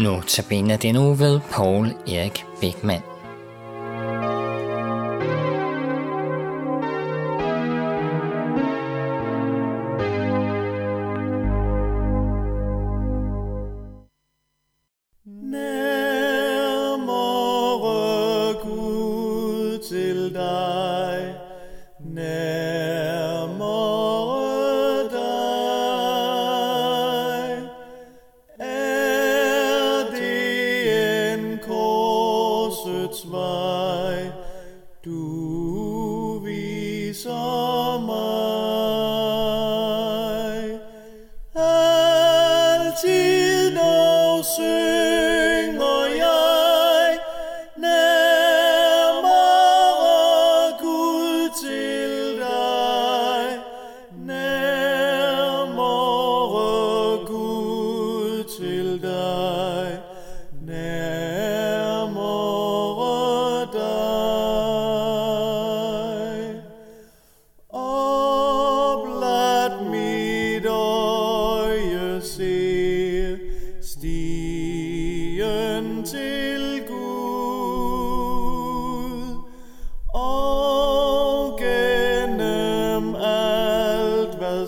Notabene den uge ved Paul Erik Beckmann.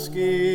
Let's give.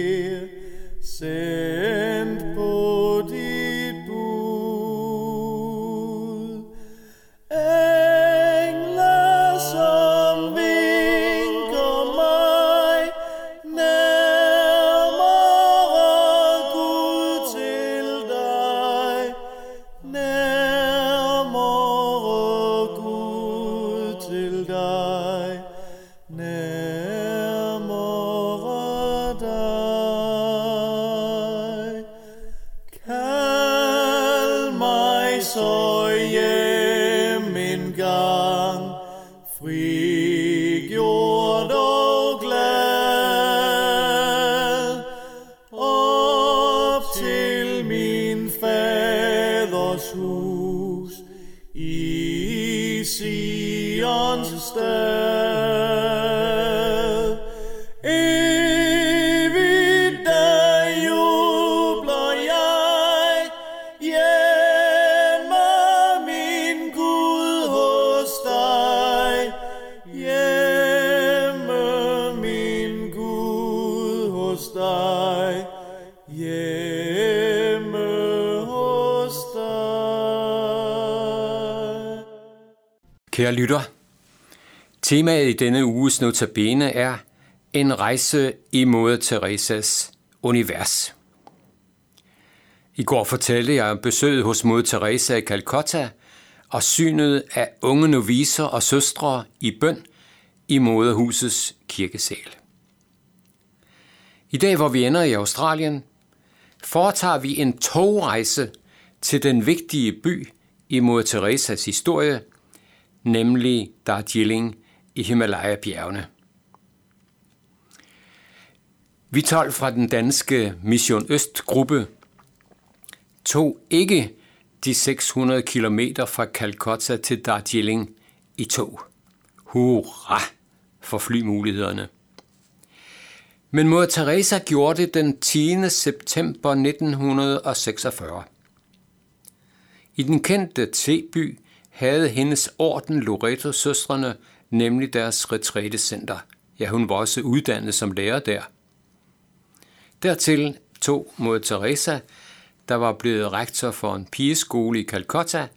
Kære lytter, temaet i denne uges notabene er en rejse i Moder Teresas univers. I går fortalte jeg om besøget hos Moder Teresa i Calcutta og synet af unge noviser og søstre i bøn i moderhusets kirkesal. I dag, hvor vi ender i Australien, foretager vi en togrejse til den vigtige by i Moder Teresas historie – nemlig Darjeeling i Himalaya-bjergene. Vi 12 fra den danske Mission Øst-gruppe tog ikke de 600 km fra Calcutta til Darjeeling i tog. Hurra for flymulighederne. Men Moder Teresa gjorde det den 10. september 1946. I den kendte teby havde hendes orden Loreto-søstrene nemlig deres retrætecenter. Ja, hun var også uddannet som lærer der. Dertil tog mod Teresa, der var blevet rektor for en pigeskole i Calcutta,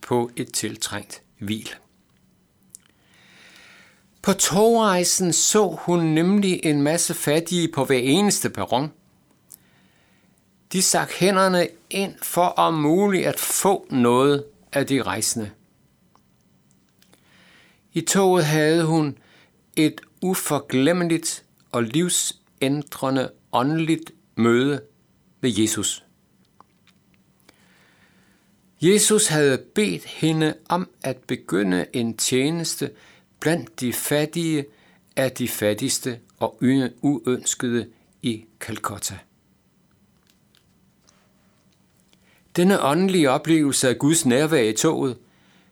på et tiltrængt hvil. På togrejsen så hun nemlig en masse fattige på hver eneste perron. De stak hænderne ind for om muligt at få noget af de rejsende. I toget havde hun et uforglemmeligt og livsændrende åndeligt møde med Jesus. Jesus havde bedt hende om at begynde en tjeneste blandt de fattige af de fattigste og uønskede i Calcutta. Denne åndelige oplevelse af Guds nærvær i toget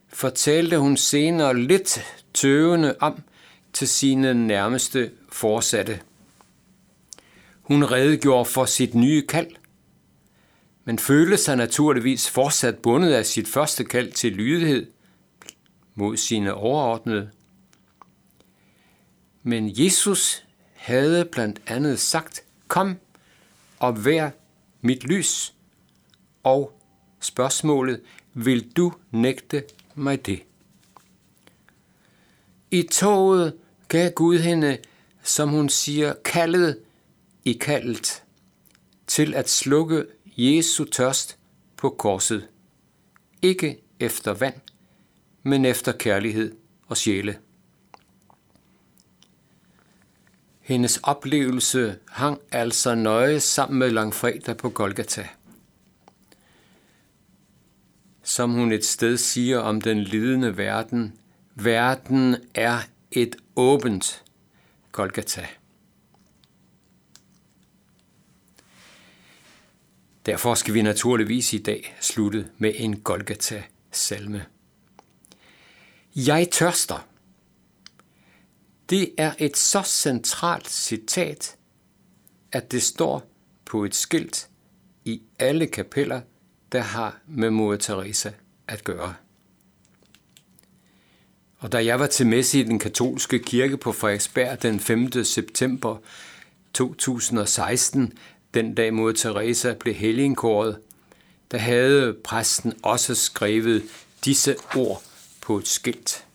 fortalte hun senere lidt tøvende om til sine nærmeste forsatte. Hun redegjorde for sit nye kald, men følte sig naturligvis fortsat bundet af sit første kald til lydighed mod sine overordnede. Men Jesus havde blandt andet sagt, kom og vær mit lys. Og spørgsmålet, vil du nægte mig det? I toget gav Gud hende, som hun siger, kaldet i kaldet til at slukke Jesu tørst på korset. Ikke efter vand, men efter kærlighed og sjæle. Hendes oplevelse hang altså nøje sammen med langfredag på Golgata. Som hun et sted siger om den lidende verden, verden er et åbent Golgata. Derfor skal vi naturligvis i dag slutte med en Golgata-salme. Jeg tørster. Det er et så centralt citat, at det står på et skilt i alle kapeller, der har med Mor Teresa at gøre. Og da jeg var til messe i den katolske kirke på Frederiksberg den 5. september 2016, den dag mod Teresa blev helgenkåret, der havde præsten også skrevet disse ord på et skilt.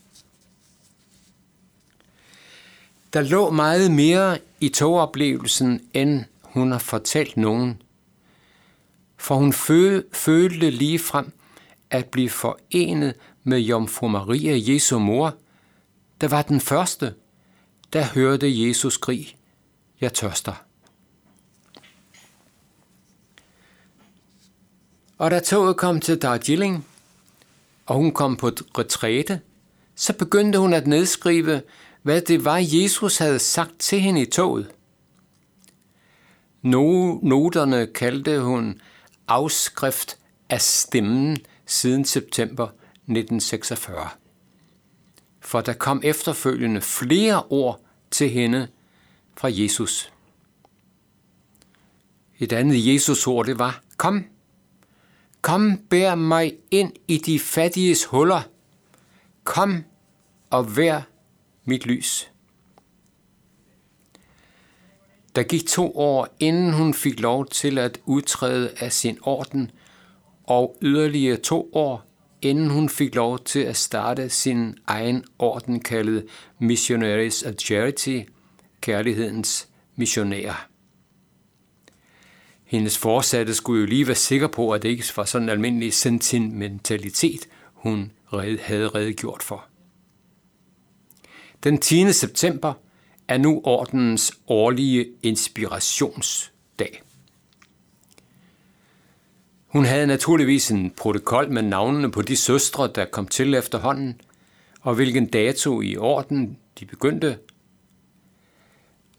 Der lå meget mere i togoplevelsen, end hun har fortalt nogen. For hun følte lige frem at blive forenet med Jomfru Maria, Jesu mor, der var den første, der hørte Jesus skrig, jeg tørster. Og da toget kom til Darjeeling, og hun kom på retræte, så begyndte hun at nedskrive, hvad det var, Jesus havde sagt til hende i toget. Noterne kaldte hun afskrift af stemmen siden september 1946. For der kom efterfølgende flere ord til hende fra Jesus. Et andet Jesus-ord det var, kom, kom bær mig ind i de fattiges huller, kom og vær mit lys. Der gik to år, inden hun fik lov til at udtræde af sin orden, og yderligere to år, inden hun fik lov til at starte sin egen orden kaldet Missionaries of Charity, kærlighedens missionærer. Hendes forsatte skulle jo lige være sikker på, at det ikke var sådan en almindelig sentimentalitet, hun havde redegjort for. Den 10. september er nu ordens årlige inspirationsdag. Hun havde naturligvis en protokol med navnene på de søstre, der kom til efterhånden, og hvilken dato i orden de begyndte.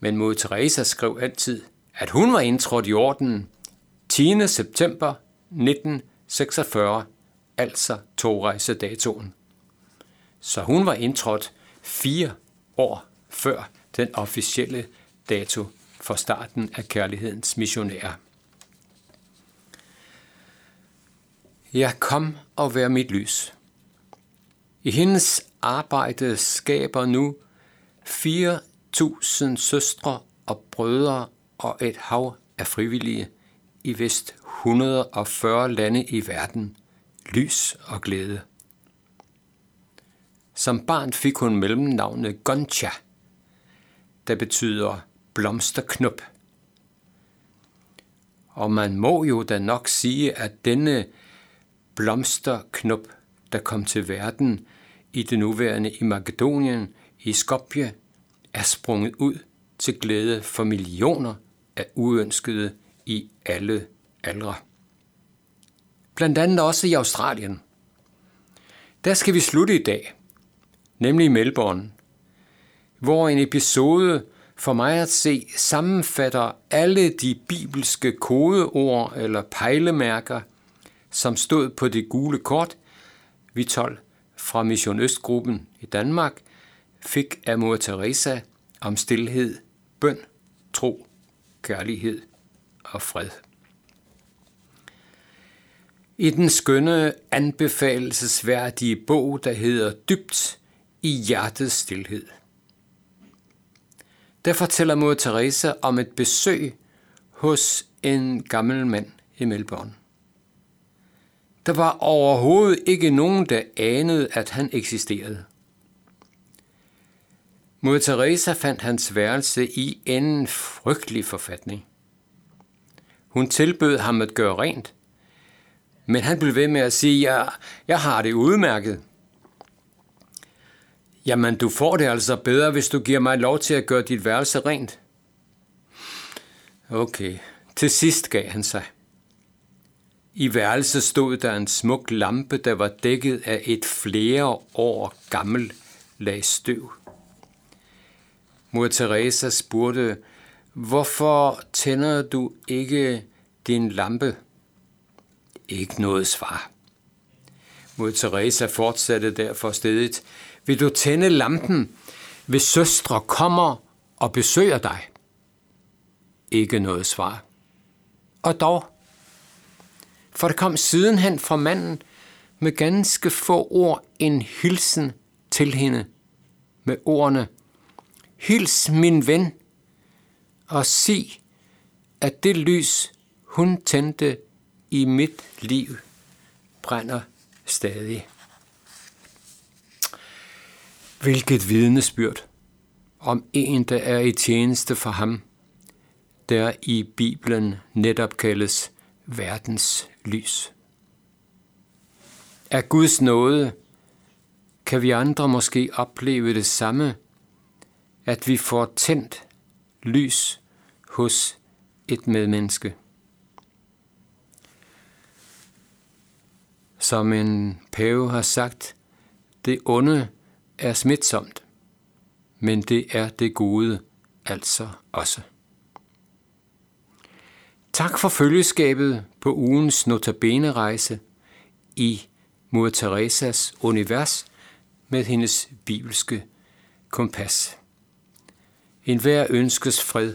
Men mod Teresa skrev altid, at hun var indtrådt i ordenen 10. september 1946, altså togrejsedatoen. Så hun var indtrådt fire år før den officielle dato for starten af kærlighedens missionærer. Ja, kom og vær mit lys. I hendes arbejde skaber nu 4.000 søstre og brødre og et hav af frivillige i vist 140 lande i verden lys og glæde. Som barn fik hun mellemnavnet Goncha, der betyder blomsterknop. Og man må jo da nok sige, at denne blomsterknop, der kom til verden i det nuværende i Makedonien, i Skopje, er sprunget ud til glæde for millioner af uønskede i alle aldre. Blandt andet også i Australien. Der skal vi slutte i dag, nemlig i Melbourne, hvor en episode for mig at se sammenfatter alle de bibelske kodeord eller pejlemærker, som stod på det gule kort, vi 12 fra Mission Østgruppen i Danmark fik af mor Teresa om stillhed, bøn, tro, kærlighed og fred. i den skønne, anbefalelsesværdige bog, der hedder Dybt i hjertets stillhed. Der fortæller mod Teresa om et besøg hos en gammel mand i Melbourne. Der var overhovedet ikke nogen, der anede, at han eksisterede. Mod Teresa fandt hans værelse i en frygtelig forfatning. Hun tilbød ham at gøre rent, men han blev ved med at sige, ja, jeg har det udmærket. Jamen, du får det altså bedre, hvis du giver mig lov til at gøre dit værelse rent. Okay, til sidst gav han sig. I værelset stod der en smuk lampe, der var dækket af et flere år gammel lag støv. Mor Teresa spurgte, hvorfor tænder du ikke din lampe? Ikke noget svar. Mor Teresa fortsatte derfor stedet, vil du tænde lampen, hvis søstre kommer og besøger dig? Ikke noget svar. Og dog, for der kom sidenhen fra manden med ganske få ord en hilsen til hende med ordene, Hils min ven, og sig, at det lys, hun tændte i mit liv, brænder stadig. Hvilket vidnesbyrd om en, der er i tjeneste for ham, der i Bibelen netop kaldes verdens lys. Af Guds nåde kan vi andre måske opleve det samme, at vi får tændt lys hos et medmenneske. Som en pave har sagt, det onde er smitsomt, men det er det gode altså også. Tak for følgeskabet på ugens notabene-rejse i Mor Teresas univers med hendes bibelske kompas. En hver ønskes fred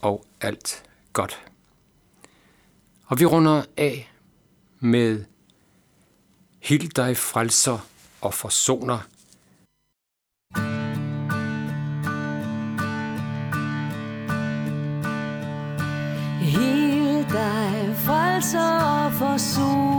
og alt godt. Og vi runder af med Hild dig frelser og forsoner frelser og forsoner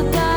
Så